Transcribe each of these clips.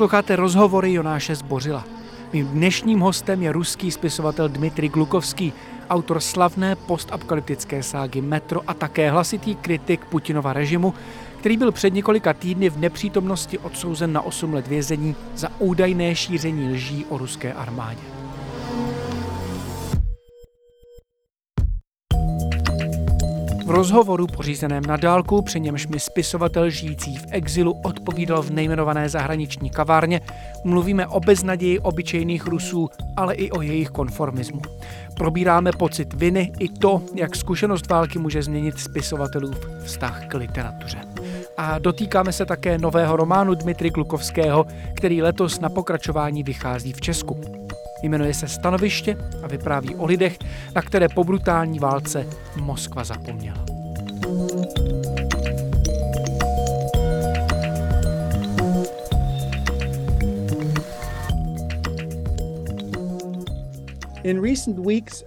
Posloucháte rozhovory Jonáše Zbořila. Mým dnešním hostem je ruský spisovatel Dmitry Glukovský, autor slavné postapokalyptické ságy Metro a také hlasitý kritik Putinova režimu, který byl před několika týdny v nepřítomnosti odsouzen na 8 let vězení za údajné šíření lží o ruské armádě. V rozhovoru pořízeném na dálku, při němž mi spisovatel žijící v exilu odpovídal v nejmenované zahraniční kavárně, mluvíme o beznaději obyčejných Rusů, ale i o jejich konformismu. Probíráme pocit viny i to, jak zkušenost války může změnit spisovatelův vztah k literatuře. A dotýkáme se také nového románu Dmitry Glukovského, který letos na pokračování vychází v Česku. Jmenuje se Stanoviště a vypráví o lidech, na které po brutální válce Moskva zapomněla.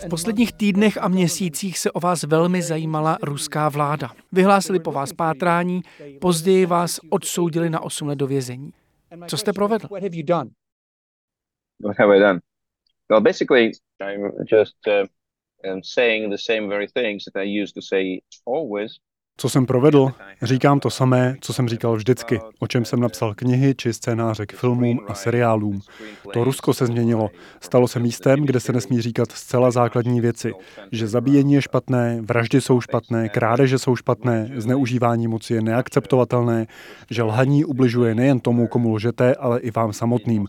V posledních týdnech a měsících se o vás velmi zajímala ruská vláda. Vyhlásili po vás pátrání, později vás odsoudili na 8 let do vězení. Co jste provedl? What have I done? Well, basically, I'm just uh, um, saying the same very things that I used to say always. Co jsem provedl? Říkám to samé, co jsem říkal vždycky, o čem jsem napsal knihy či scénáře k filmům a seriálům. To Rusko se změnilo. Stalo se místem, kde se nesmí říkat zcela základní věci. Že zabíjení je špatné, vraždy jsou špatné, krádeže jsou špatné, zneužívání moci je neakceptovatelné, že lhaní ubližuje nejen tomu, komu lžete, ale i vám samotným.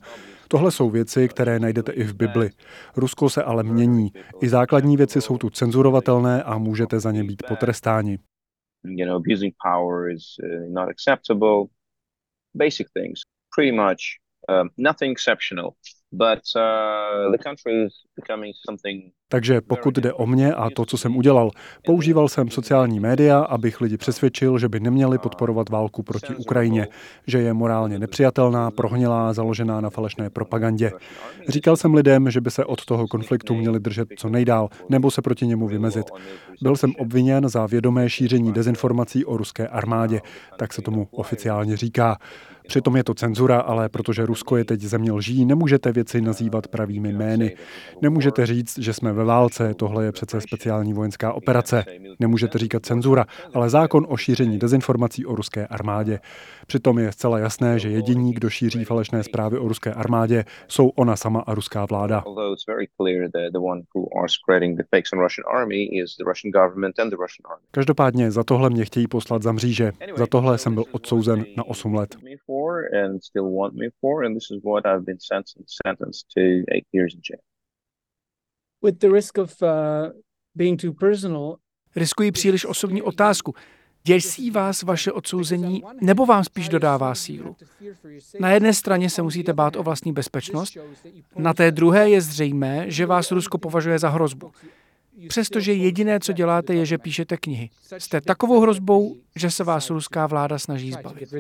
Tohle jsou věci, které najdete i v Bibli. Rusko se ale mění. I základní věci jsou tu cenzurovatelné a můžete za ně být potrestáni. Uh. Pretty much uh, nothing exceptional. But uh, the country is becoming something takže pokud jde o mě a to, co jsem udělal, používal jsem sociální média, abych lidi přesvědčil, že by neměli podporovat válku proti Ukrajině, že je morálně nepřijatelná, prohnilá, založená na falešné propagandě. Říkal jsem lidem, že by se od toho konfliktu měli držet co nejdál, nebo se proti němu vymezit. Byl jsem obviněn za vědomé šíření dezinformací o ruské armádě, tak se tomu oficiálně říká. Přitom je to cenzura, ale protože Rusko je teď země lží, nemůžete věci nazývat pravými jmény. Nemůžete říct, že jsme ve válce, tohle je přece speciální vojenská operace. Nemůžete říkat cenzura, ale zákon o šíření dezinformací o ruské armádě. Přitom je zcela jasné, že jediní, kdo šíří falešné zprávy o ruské armádě, jsou ona sama a ruská vláda. Každopádně za tohle mě chtějí poslat za mříže. Za tohle jsem byl odsouzen na 8 let. With the risk of uh, being too personal, Riskuji příliš osobní otázku. Děsí vás vaše odsouzení nebo vám spíš dodává sílu? Na jedné straně se musíte bát o vlastní bezpečnost, na té druhé je zřejmé, že vás Rusko považuje za hrozbu. Přestože jediné, co děláte, je, že píšete knihy. Jste takovou hrozbou, že se vás ruská vláda snaží zbavit.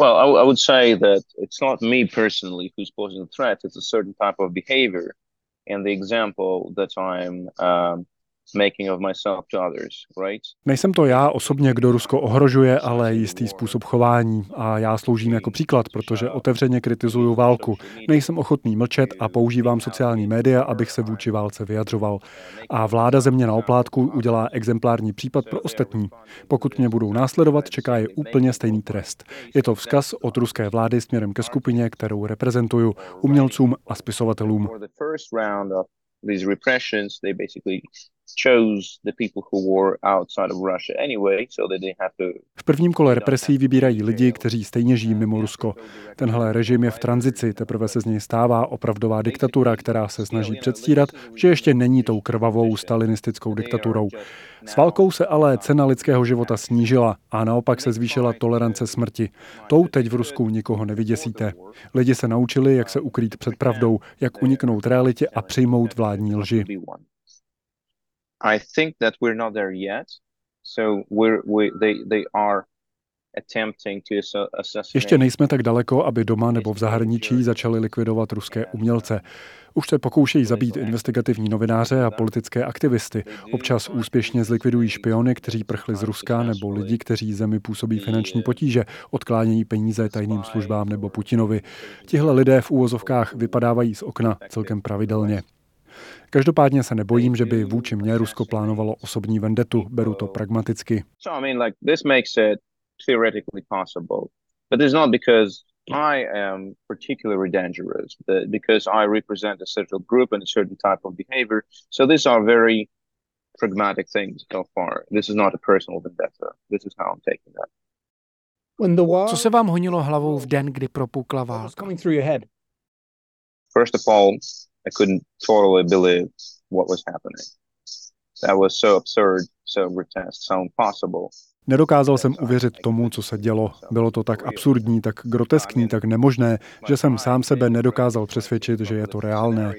Well, I, I would say that it's not me personally who's posing a threat. It's a certain type of behavior, and the example that I'm um, Nejsem to já osobně, kdo Rusko ohrožuje, ale jistý způsob chování. A já sloužím jako příklad, protože otevřeně kritizuju válku. Nejsem ochotný mlčet a používám sociální média, abych se vůči válce vyjadřoval. A vláda země na oplátku udělá exemplární případ pro ostatní. Pokud mě budou následovat, čeká je úplně stejný trest. Je to vzkaz od ruské vlády směrem ke skupině, kterou reprezentuju, umělcům a spisovatelům. V prvním kole represí vybírají lidi, kteří stejně žijí mimo Rusko. Tenhle režim je v tranzici, teprve se z něj stává opravdová diktatura, která se snaží předstírat, že ještě není tou krvavou stalinistickou diktaturou. S válkou se ale cena lidského života snížila a naopak se zvýšila tolerance smrti. Tou teď v Rusku nikoho nevyděsíte. Lidi se naučili, jak se ukrýt před pravdou, jak uniknout realitě a přijmout vládní lži. I think that we're not there yet. So we're, we, they, they are ještě nejsme tak daleko, aby doma nebo v zahraničí začali likvidovat ruské umělce. Už se pokoušejí zabít investigativní novináře a politické aktivisty. Občas úspěšně zlikvidují špiony, kteří prchli z Ruska, nebo lidi, kteří zemi působí finanční potíže, odklánějí peníze tajným službám nebo Putinovi. Tihle lidé v úvozovkách vypadávají z okna celkem pravidelně. Každopádně se nebojím, že by vůči mně Rusko plánovalo osobní vendetu. Beru to pragmaticky. But it's not because I am particularly dangerous, because I represent a certain group and a certain type of behavior. So these are very pragmatic things so far. This is not a personal vendetta. This is how I'm taking that. Co se vám honilo hlavou v den, kdy propukla válka? First of all, I couldn't totally believe what was happening. That was so absurd, so grotesque, so impossible. Nedokázal jsem uvěřit tomu, co se dělo. Bylo to tak absurdní, tak groteskní, tak nemožné, že jsem sám sebe nedokázal přesvědčit, že je to reálné.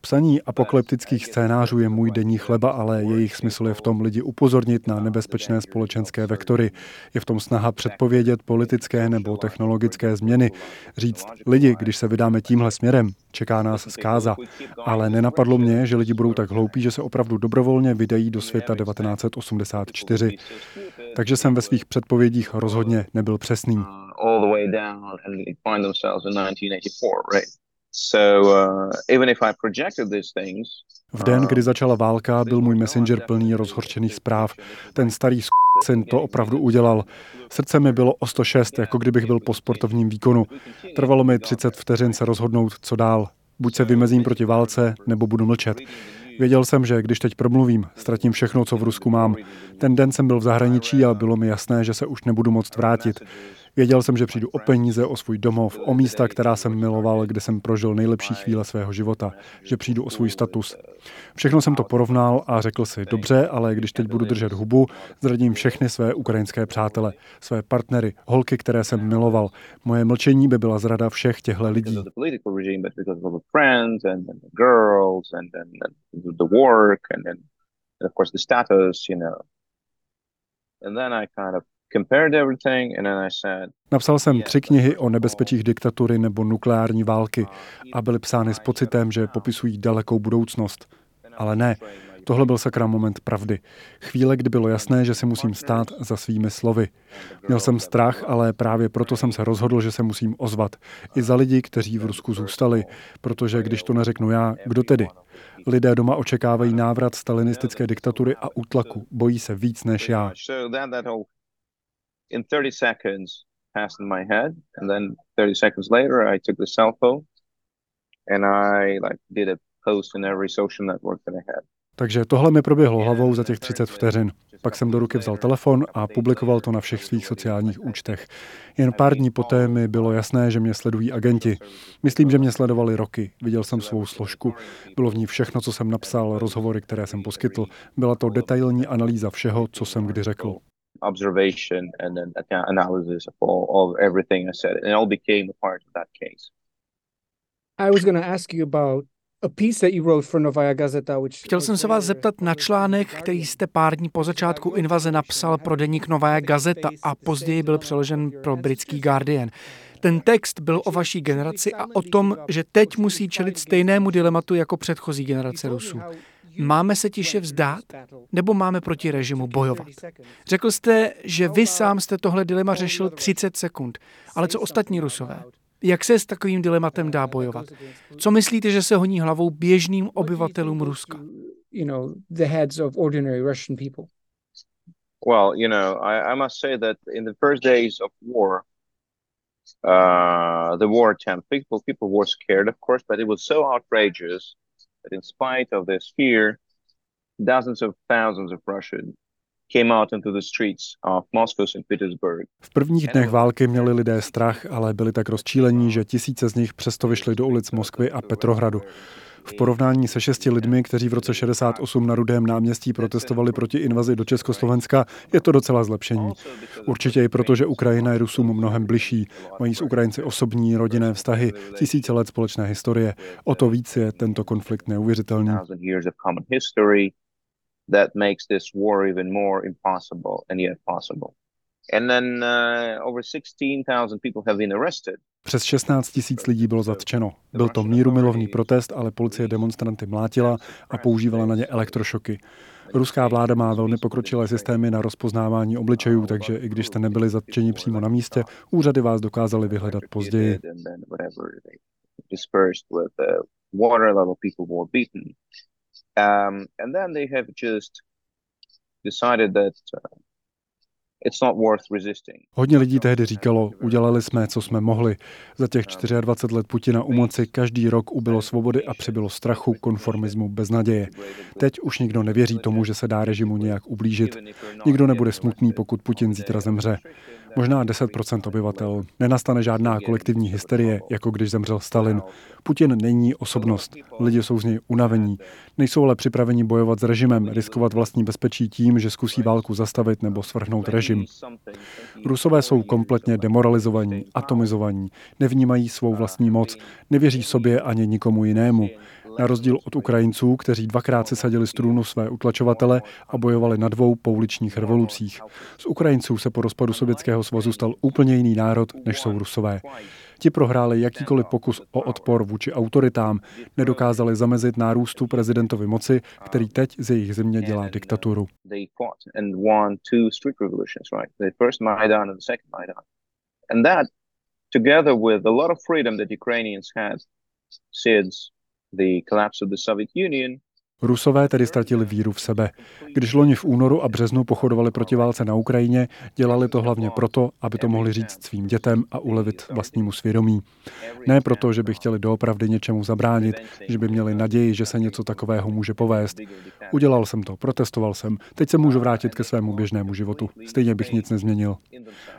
Psaní apokalyptických scénářů je můj denní chleba, ale jejich smysl je v tom lidi upozornit na nebezpečné společenské vektory. Je v tom snaha předpovědět politické nebo technologické změny. Říct, lidi, když se vydáme tímhle směrem, čeká nás zkáza. Ale nenapadlo mě, že lidi budou tak hloupí, že se opravdu dobrovolně vydají do světa 1984. Takže jsem ve svých předpovědích rozhodně nebyl přesný. All the way down and find themselves in 1984, right? Uh, v den, kdy začala válka, byl můj messenger plný rozhorčených zpráv. Ten starý syn to opravdu udělal. Srdce mi bylo o 106, jako kdybych byl po sportovním výkonu. Trvalo mi 30 vteřin se rozhodnout, co dál. Buď se vymezím proti válce, nebo budu mlčet. Věděl jsem, že když teď promluvím, ztratím všechno, co v Rusku mám. Ten den jsem byl v zahraničí a bylo mi jasné, že se už nebudu moct vrátit. Věděl jsem, že přijdu o peníze, o svůj domov, o místa, která jsem miloval, kde jsem prožil nejlepší chvíle svého života, že přijdu o svůj status. Všechno jsem to porovnal a řekl si, dobře, ale když teď budu držet hubu, zradím všechny své ukrajinské přátele, své partnery, holky, které jsem miloval. Moje mlčení by byla zrada všech těchto lidí. And then I kind of Napsal jsem tři knihy o nebezpečích diktatury nebo nukleární války a byly psány s pocitem, že popisují dalekou budoucnost. Ale ne, tohle byl sakra moment pravdy. Chvíle, kdy bylo jasné, že si musím stát za svými slovy. Měl jsem strach, ale právě proto jsem se rozhodl, že se musím ozvat. I za lidi, kteří v Rusku zůstali, protože když to neřeknu já, kdo tedy? Lidé doma očekávají návrat stalinistické diktatury a útlaku. Bojí se víc než já in 30 seconds passed in my head and then 30 seconds later I took the cell phone and I like did a post in every social network that I had. Takže tohle mi proběhlo hlavou za těch 30 vteřin. Pak jsem do ruky vzal telefon a publikoval to na všech svých sociálních účtech. Jen pár dní poté mi bylo jasné, že mě sledují agenti. Myslím, že mě sledovali roky. Viděl jsem svou složku. Bylo v ní všechno, co jsem napsal, rozhovory, které jsem poskytl. Byla to detailní analýza všeho, co jsem kdy řekl observation and then analysis of all of everything I said, and it all became a part of that case. I was going to ask you about Chtěl jsem se vás zeptat na článek, který jste pár dní po začátku invaze napsal pro deník Nová Gazeta a později byl přeložen pro britský Guardian. Ten text byl o vaší generaci a o tom, že teď musí čelit stejnému dilematu jako předchozí generace Rusů. Máme se tiše vzdát, nebo máme proti režimu bojovat? Řekl jste, že vy sám jste tohle dilema řešil 30 sekund, ale co ostatní rusové? Jak se s takovým dilematem dá bojovat? Co myslíte, že se honí hlavou běžným obyvatelům Ruska? Well, you know, I, I must say that in the first days of war, uh, the war attempt, people people were scared, of course, but it was so outrageous that in spite of this fear, dozens of thousands of Russian came out into the streets of Moscow, St. Petersburg. V prvních dnech války měli lidé strach, ale byli tak rozčílení, že tisíce z nich přesto vyšli do ulic Moskvy a Petrohradu. V porovnání se šesti lidmi, kteří v roce 68 na Rudém náměstí protestovali proti invazi do Československa, je to docela zlepšení. Určitě i proto, že Ukrajina je Rusům mnohem bližší. Mají s Ukrajinci osobní, rodinné vztahy, tisíce let společné historie. O to víc je tento konflikt neuvěřitelný. And then uh, over 16,000 people have been arrested. Přes 16 tisíc lidí bylo zatčeno. Byl to mírumilovný protest, ale policie demonstranty mlátila a používala na ně elektrošoky. Ruská vláda má velmi pokročilé systémy na rozpoznávání obličejů, takže i když jste nebyli zatčeni přímo na místě, úřady vás dokázaly vyhledat později. Um, have just decided that uh, Hodně lidí tehdy říkalo, udělali jsme, co jsme mohli. Za těch 24 let Putina u moci každý rok ubylo svobody a přibylo strachu, konformismu, beznaděje. Teď už nikdo nevěří tomu, že se dá režimu nějak ublížit. Nikdo nebude smutný, pokud Putin zítra zemře možná 10% obyvatel. Nenastane žádná kolektivní hysterie, jako když zemřel Stalin. Putin není osobnost. Lidi jsou z něj unavení. Nejsou ale připraveni bojovat s režimem, riskovat vlastní bezpečí tím, že zkusí válku zastavit nebo svrhnout režim. Rusové jsou kompletně demoralizovaní, atomizovaní, nevnímají svou vlastní moc, nevěří sobě ani nikomu jinému. Na rozdíl od Ukrajinců, kteří dvakrát si sadili strunu své utlačovatele a bojovali na dvou pouličních revolucích. Z Ukrajinců se po rozpadu Sovětského svazu stal úplně jiný národ, než jsou Rusové. Ti prohráli jakýkoliv pokus o odpor vůči autoritám, nedokázali zamezit nárůstu prezidentovy moci, který teď z jejich země dělá diktaturu. And that, together with a lot of freedom that Ukrainians had since the collapse of the Soviet Union, Rusové tedy ztratili víru v sebe. Když loni v únoru a březnu pochodovali proti válce na Ukrajině, dělali to hlavně proto, aby to mohli říct svým dětem a ulevit vlastnímu svědomí. Ne proto, že by chtěli doopravdy něčemu zabránit, že by měli naději, že se něco takového může povést. Udělal jsem to, protestoval jsem, teď se můžu vrátit ke svému běžnému životu. Stejně bych nic nezměnil.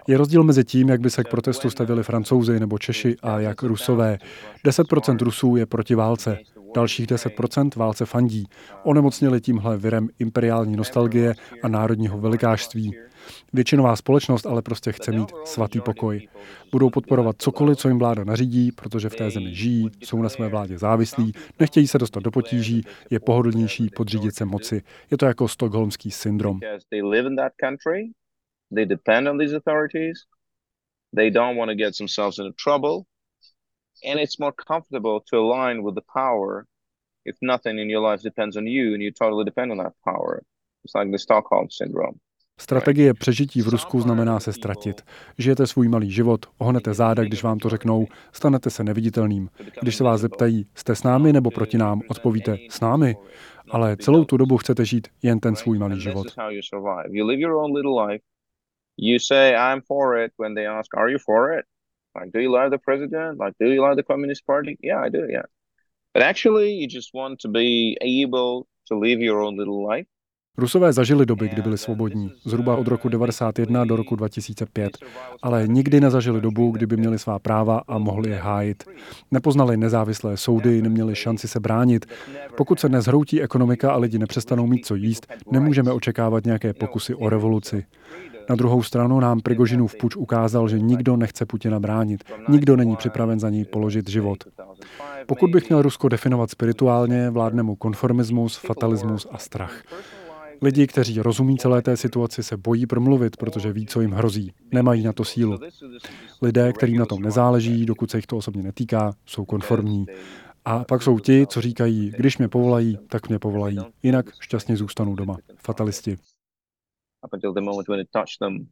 Je rozdíl mezi tím, jak by se k protestu stavili francouzi nebo Češi a jak Rusové. 10% Rusů je proti válce. Dalších 10% válce fandí. Onemocnili tímhle virem imperiální nostalgie a národního velikářství. Většinová společnost ale prostě chce mít svatý pokoj. Budou podporovat cokoliv, co jim vláda nařídí, protože v té zemi žijí, jsou na své vládě závislí, nechtějí se dostat do potíží, je pohodlnější podřídit se moci. Je to jako stokholmský syndrom. They don't want to get themselves into trouble and it's more comfortable to align with the power if nothing in your life depends on you and you totally depend on that power. It's like the Stockholm syndrome. Strategie přežití v Rusku znamená se ztratit. Žijete svůj malý život, ohnete záda, když vám to řeknou, stanete se neviditelným. Když se vás zeptají, jste s námi nebo proti nám, odpovíte, s námi. Ale celou tu dobu chcete žít jen ten svůj malý život. You say I'm for it when they ask, are you for it? Like, do you love the president? Like, do you love the Communist Party? Yeah, I do. Yeah. But actually, you just want to be able to live your own little life. Rusové zažili doby, kdy byli svobodní, zhruba od roku 1991 do roku 2005, ale nikdy nezažili dobu, kdy by měli svá práva a mohli je hájit. Nepoznali nezávislé soudy, neměli šanci se bránit. Pokud se nezhroutí ekonomika a lidi nepřestanou mít co jíst, nemůžeme očekávat nějaké pokusy o revoluci. Na druhou stranu nám Prigožinův puč ukázal, že nikdo nechce Putina bránit. Nikdo není připraven za něj položit život. Pokud bych měl Rusko definovat spirituálně, vládne mu konformismus, fatalismus a strach. Lidi, kteří rozumí celé té situaci, se bojí promluvit, protože ví, co jim hrozí. Nemají na to sílu. Lidé, kterým na tom nezáleží, dokud se jich to osobně netýká, jsou konformní. A pak jsou ti, co říkají, když mě povolají, tak mě povolají. Jinak šťastně zůstanou doma. Fatalisti. Up until the moment when it touched them,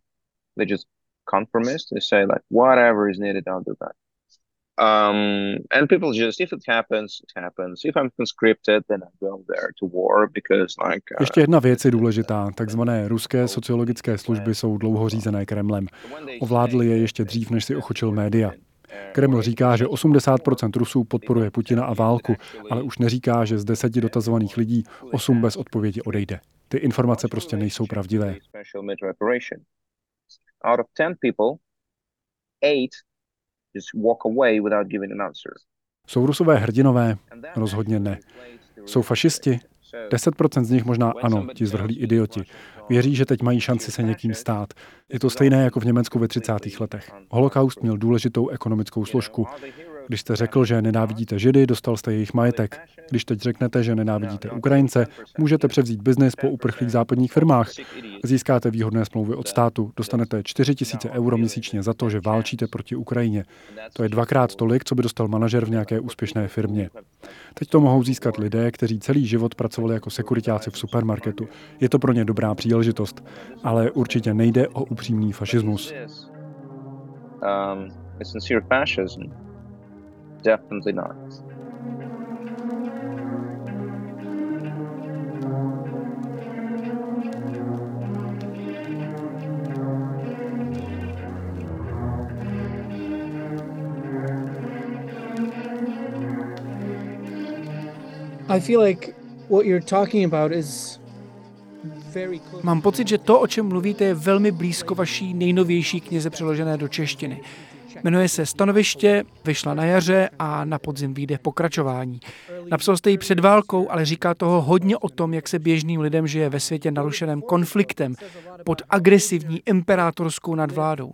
they just conformist. They say like, whatever is needed, I'll do that. Um, and people just, if it happens, it happens. If I'm conscripted, then I go there to war because like... Uh, Ještě jedna věc je důležitá. Takzvané ruské sociologické služby jsou dlouho řízené Kremlem. Ovládli je ještě dřív, než si ochočil média. Kreml říká, že 80% Rusů podporuje Putina a válku, ale už neříká, že z deseti dotazovaných lidí 8 bez odpovědi odejde. Ty informace prostě nejsou pravdivé. Out of 10 people, 8 just walk away without giving an answer. Jsou rusové hrdinové? Rozhodně ne. Jsou fašisti? 10% z nich možná ano, ti zvrhlí idioti. Věří, že teď mají šanci se někým stát. Je to stejné jako v Německu ve 30. letech. Holokaust měl důležitou ekonomickou složku. Když jste řekl, že nenávidíte Židy, dostal jste jejich majetek. Když teď řeknete, že nenávidíte Ukrajince, můžete převzít biznis po uprchlých západních firmách. Získáte výhodné smlouvy od státu, dostanete 4 000 euro měsíčně za to, že válčíte proti Ukrajině. To je dvakrát tolik, co by dostal manažer v nějaké úspěšné firmě. Teď to mohou získat lidé, kteří celý život pracovali jako sekuritáci v supermarketu. Je to pro ně dobrá příležitost, ale určitě nejde o upřímný fašismus. Um, sincere fascism. Definitely not. I feel like what you're talking about is Mám pocit, že to, o čem mluvíte, je velmi blízko vaší nejnovější knize přeložené do češtiny. Jmenuje se Stanoviště, vyšla na jaře a na podzim vyjde pokračování. Napsal jste ji před válkou, ale říká toho hodně o tom, jak se běžným lidem žije ve světě narušeném konfliktem pod agresivní imperátorskou nadvládou.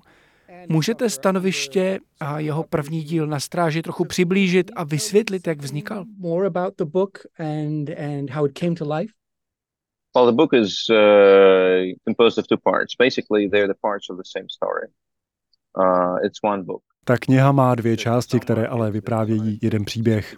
Můžete stanoviště a jeho první díl na stráži trochu přiblížit a vysvětlit, jak vznikal? More about the book and, and how it came to life? Well, the book is uh, composed of two parts. Basically, they're the parts of the same story. Uh, it's one book. Ta kniha má dvě části, které ale vyprávějí jeden příběh.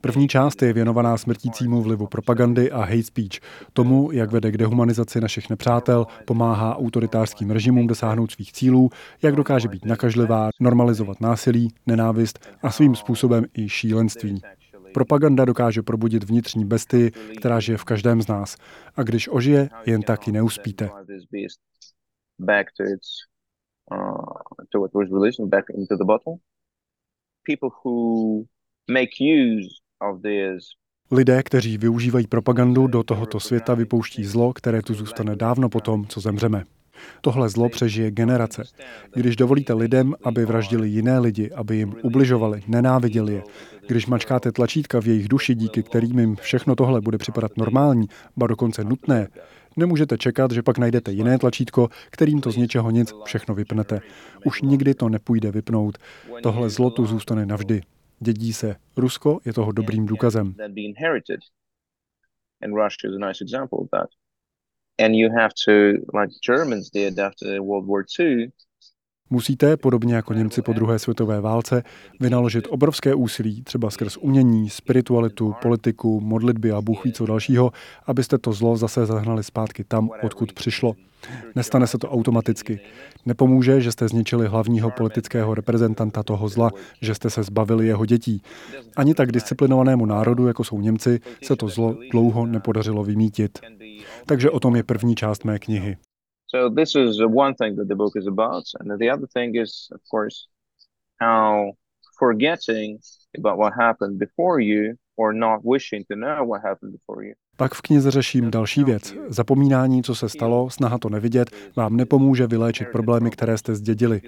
První část je věnovaná smrtícímu vlivu propagandy a hate speech, tomu, jak vede k dehumanizaci našich nepřátel, pomáhá autoritářským režimům dosáhnout svých cílů, jak dokáže být nakažlivá, normalizovat násilí, nenávist a svým způsobem i šílenství. Propaganda dokáže probudit vnitřní besty, která žije v každém z nás. A když ožije, jen taky neuspíte. Uh, to what was released back into the bottle. People who make use of this Lidé, kteří využívají propagandu do tohoto světa, vypouští zlo, které tu zůstane dávno potom, co zemřeme. Tohle zlo přežije generace. Když dovolíte lidem, aby vraždili jiné lidi, aby jim ubližovali, nenáviděli je, když mačkáte tlačítka v jejich duši, díky kterým jim všechno tohle bude připadat normální, ba dokonce nutné, Nemůžete čekat, že pak najdete jiné tlačítko, kterým to z něčeho nic všechno vypnete. Už nikdy to nepůjde vypnout. Tohle zlo tu zůstane navždy. Dědí se. Rusko je toho dobrým důkazem. And you have to, like Germans did after World War II, Musíte, podobně jako Němci po druhé světové válce, vynaložit obrovské úsilí, třeba skrz umění, spiritualitu, politiku, modlitby a bůh ví co dalšího, abyste to zlo zase zahnali zpátky tam, odkud přišlo. Nestane se to automaticky. Nepomůže, že jste zničili hlavního politického reprezentanta toho zla, že jste se zbavili jeho dětí. Ani tak disciplinovanému národu, jako jsou Němci, se to zlo dlouho nepodařilo vymítit. Takže o tom je první část mé knihy. So this is one thing that the book is about, and the other thing is, of course, how forgetting about what happened before you or not wishing to know what happened before you. Pak v knize řeším další věc. Zapomínání, co se stalo, snaha to nevidět, vám nepomůže vyléčit problémy, které jste zdědili.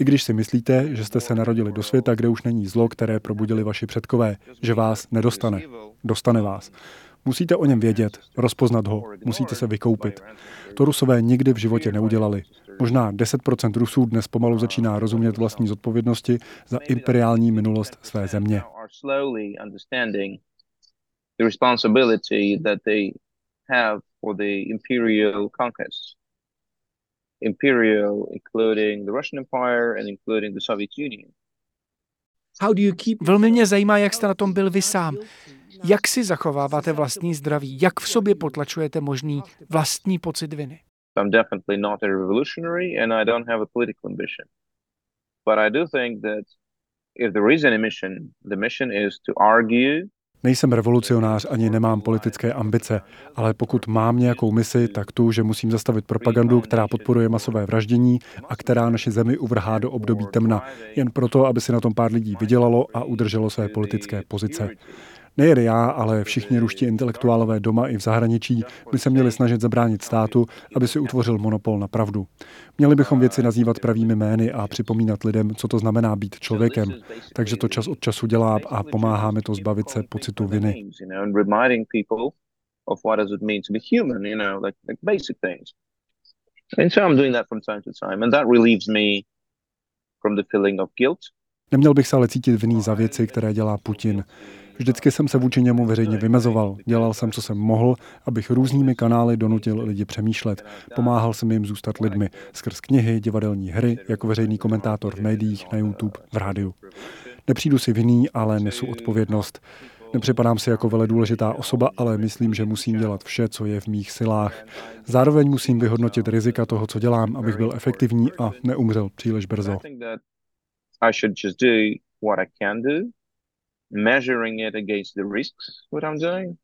I když si myslíte, že jste se narodili do světa, kde už není zlo, které probudili vaši předkové, že vás nedostane. Dostane vás. Musíte o něm vědět, rozpoznat ho, musíte se vykoupit. To Rusové nikdy v životě neudělali. Možná 10% Rusů dnes pomalu začíná rozumět vlastní zodpovědnosti za imperiální minulost své země. Imperial, including the Russian Empire and including the Soviet Union. Velmi mě zajímá, jak jste na tom byl vy sám. Jak si zachováváte vlastní zdraví? Jak v sobě potlačujete možný vlastní pocit viny? I'm definitely not a revolutionary and I don't have a political ambition. But I do think that if there is any mission, the mission is to argue Nejsem revolucionář ani nemám politické ambice, ale pokud mám nějakou misi, tak tu, že musím zastavit propagandu, která podporuje masové vraždění a která naši zemi uvrhá do období temna, jen proto, aby si na tom pár lidí vydělalo a udrželo své politické pozice. Nejen já, ale všichni ruští intelektuálové doma i v zahraničí by se měli snažit zabránit státu, aby si utvořil monopol na pravdu. Měli bychom věci nazývat pravými jmény a připomínat lidem, co to znamená být člověkem. Takže to čas od času dělá a pomáhá mi to zbavit se pocitu viny. Neměl bych se ale cítit vinný za věci, které dělá Putin. Vždycky jsem se vůči němu veřejně vymezoval. Dělal jsem, co jsem mohl, abych různými kanály donutil lidi přemýšlet. Pomáhal jsem jim zůstat lidmi skrz knihy, divadelní hry, jako veřejný komentátor v médiích, na YouTube, v rádiu. Nepřijdu si vinný, ale nesu odpovědnost. Nepřipadám si jako vele důležitá osoba, ale myslím, že musím dělat vše, co je v mých silách. Zároveň musím vyhodnotit rizika toho, co dělám, abych byl efektivní a neumřel příliš brzo. I should just do what I can do measuring it against the risks, what I'm doing,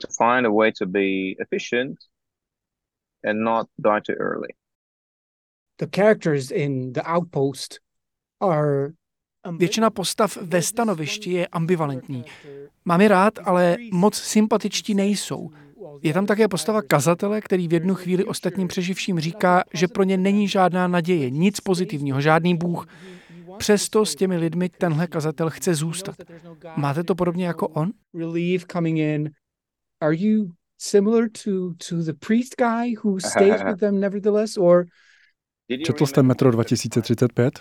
to find a way to be efficient and not die too early. The characters in The Outpost are Většina postav ve stanovišti je ambivalentní. Mám je rád, ale moc sympatičtí nejsou. Je tam také postava kazatele, který v jednu chvíli ostatním přeživším říká, že pro ně není žádná naděje, nic pozitivního, žádný bůh. Přesto s těmi lidmi tenhle kazatel chce zůstat. Máte to podobně jako on? Are you similar to, to the priest guy who stays with them nevertheless, or... Četl jste Metro 2035?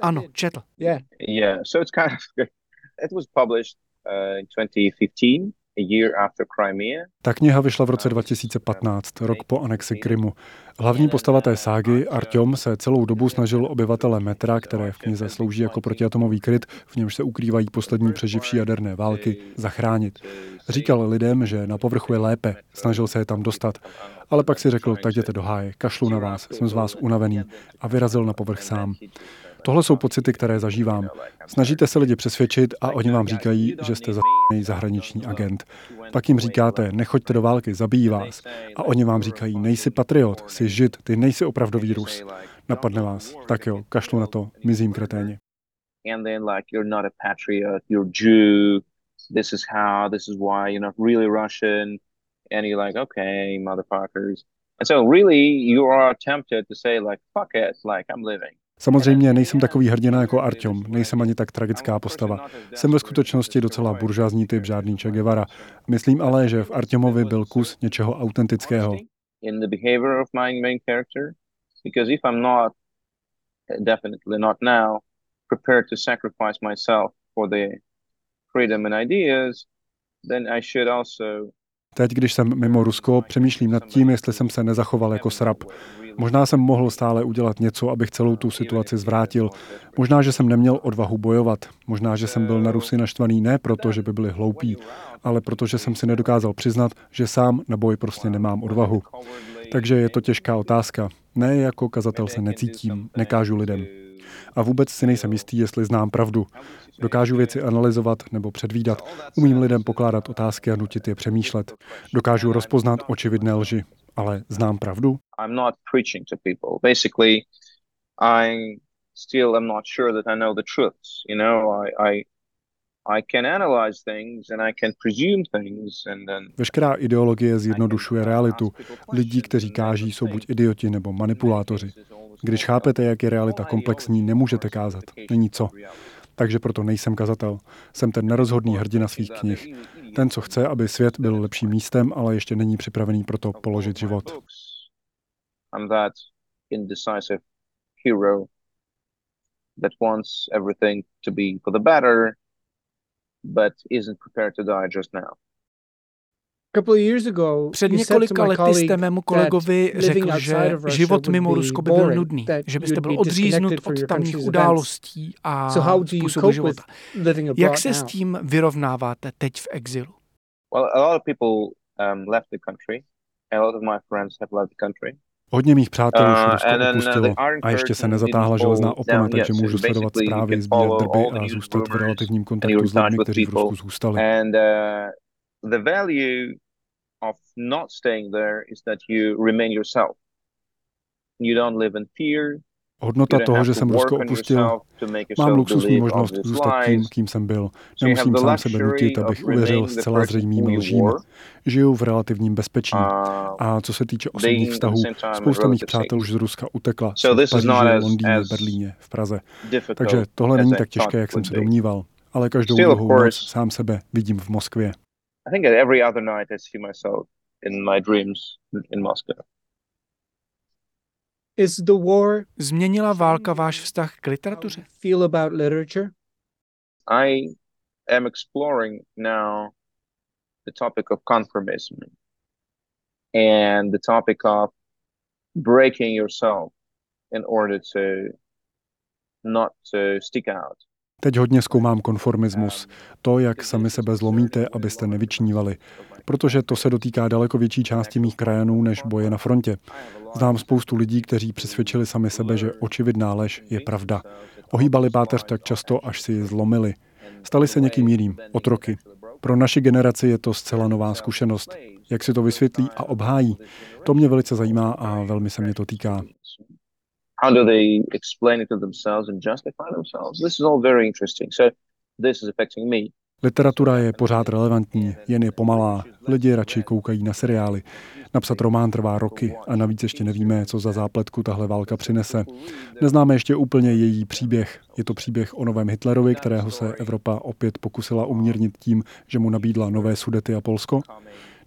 Ano, četl. Yeah. Yeah, so it's kind of, it was published uh, in 2015. Ta kniha vyšla v roce 2015, rok po anexi Krymu. Hlavní postava té ságy, Artyom, se celou dobu snažil obyvatele metra, které v knize slouží jako protiatomový kryt, v němž se ukrývají poslední přeživší jaderné války, zachránit. Říkal lidem, že na povrchu je lépe, snažil se je tam dostat, ale pak si řekl, tak jděte do háje, kašlu na vás, jsem z vás unavený a vyrazil na povrch sám. Tohle jsou pocity, které zažívám. Snažíte se lidi přesvědčit a oni vám říkají, že jste za zahraniční agent. Pak jim říkáte, nechoďte do války, zabijí vás. A oni vám říkají, nejsi patriot, jsi žid, ty nejsi opravdový Rus. Napadne vás. Tak jo, kašlu na to, mizím kreténě. And then like you're not a patriot, you're Jew, this is how, this is why you're not really Russian. And you're like, okay, motherfuckers. And so really you are tempted to say like, fuck it, like I'm living. Samozřejmě nejsem takový hrdina jako Artyom, nejsem ani tak tragická postava. Jsem ve skutečnosti docela buržázní typ, žádný Che Guevara. Myslím ale, že v Artyomovi byl kus něčeho autentického. Teď, když jsem mimo Rusko, přemýšlím nad tím, jestli jsem se nezachoval jako srab. Možná jsem mohl stále udělat něco, abych celou tu situaci zvrátil. Možná, že jsem neměl odvahu bojovat. Možná, že jsem byl na Rusy naštvaný ne proto, že by byli hloupí, ale protože jsem si nedokázal přiznat, že sám na boj prostě nemám odvahu. Takže je to těžká otázka. Ne jako kazatel se necítím, nekážu lidem. A vůbec si nejsem jistý, jestli znám pravdu. Dokážu věci analyzovat nebo předvídat. Umím lidem pokládat otázky a nutit je přemýšlet. Dokážu rozpoznat očividné lži. Ale znám pravdu? I'm not preaching to people. Basically, I still am not sure that I know the truths. You know, I, I I can analyze things and I can presume things and then... Veškerá ideologie zjednodušuje realitu. Lidi, kteří káží, jsou buď idioti nebo manipulátoři. Když chápete, jak je realita komplexní, nemůžete kázat. Není co. Takže proto nejsem kazatel. Jsem ten nerozhodný hrdina svých knih. Ten, co chce, aby svět byl lepším místem, ale ještě není připravený pro to položit život. But isn't prepared to die just now. Před několika lety jste mému kolegovi řekl, že život mimo Rusko by byl nudný, že byste byl odříznut od tamních událostí a způsobu života. Jak se s tím vyrovnáváte teď v exilu? Well, a lot of people um, left the country. A lot of my friends have left the country. Hodně mých přátel už uh, Rusko opustilo a ještě se nezatáhla železná opona, takže můžu sledovat zprávy, sbírat drby a zůstat v relativním kontaktu s lidmi, kteří v Rusku zůstali. The value of not staying there is that you remain yourself. You don't live in fear, Hodnota toho, že jsem Rusko opustil, mám luxusní možnost zůstat tím, kým jsem byl. Nemusím sám sebe nutit, abych uvěřil zcela zřejmým lžím. Žiju v relativním bezpečí. Uh, A co se týče osobních vztahů, spousta mých přátel už z Ruska utekla. v Paříži, Londýně, Berlíně, v Praze. Takže tohle není tak těžké, jak jsem se domníval. Ale každou druhou noc sám sebe vidím v Moskvě. I think every other night I see myself in my dreams in Moscow. Is the war Změnila válka váš vztah k literatuře? Feel about literature? I am exploring now the topic of conformism and the topic of breaking yourself in order to not to stick out. Teď hodně zkoumám konformismus, to, jak sami sebe zlomíte, abyste nevyčnívali, protože to se dotýká daleko větší části mých krajanů než boje na frontě. Znám spoustu lidí, kteří přesvědčili sami sebe, že očividná lež je pravda. Ohýbali páteř tak často, až si ji zlomili. Stali se někým jiným, otroky. Pro naši generaci je to zcela nová zkušenost. Jak si to vysvětlí a obhájí, to mě velice zajímá a velmi se mě to týká. How do they explain it to themselves and justify themselves? This is all very interesting. So this is affecting me. Literatura je pořád relevantní, jen je pomalá. Lidi radši koukají na seriály. Napsat román trvá roky a navíc ještě nevíme, co za zápletku tahle válka přinese. Neznáme ještě úplně její příběh. Je to příběh o novém Hitlerovi, kterého se Evropa opět pokusila umírnit tím, že mu nabídla nové Sudety a Polsko?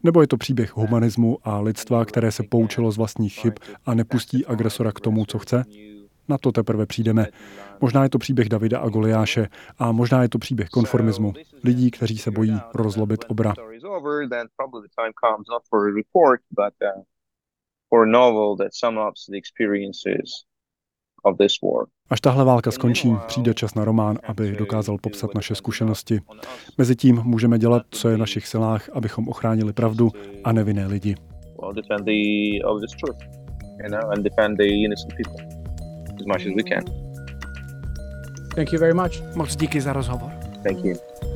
Nebo je to příběh humanismu a lidstva, které se poučilo z vlastních chyb a nepustí agresora k tomu, co chce? Na to teprve přijdeme. Možná je to příběh Davida a Goliáše a možná je to příběh konformismu. Lidí, kteří se bojí rozlobit obra. Až tahle válka skončí, přijde čas na román, aby dokázal popsat naše zkušenosti. Mezitím můžeme dělat, co je v našich silách, abychom ochránili pravdu a nevinné lidi. Well, defend the obvious truth, you know, and defend the innocent people as much as we can. Thank you very much. Moc díky za rozhovor. Thank you.